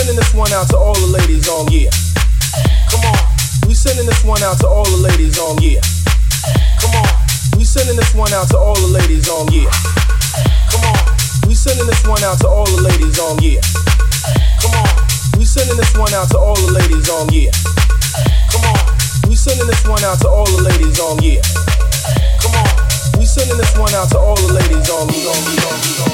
sending this one out to all the ladies all year. Come on. We sending this one out to all the ladies all year. Come on. We sending this one out to all the ladies all year. Come on. We sending this one out to all the ladies all year. Come on. We sending this one out to all the ladies all year. Come on. We sending this one out to all the ladies all year. Come on. We sending this one out to all the ladies all year.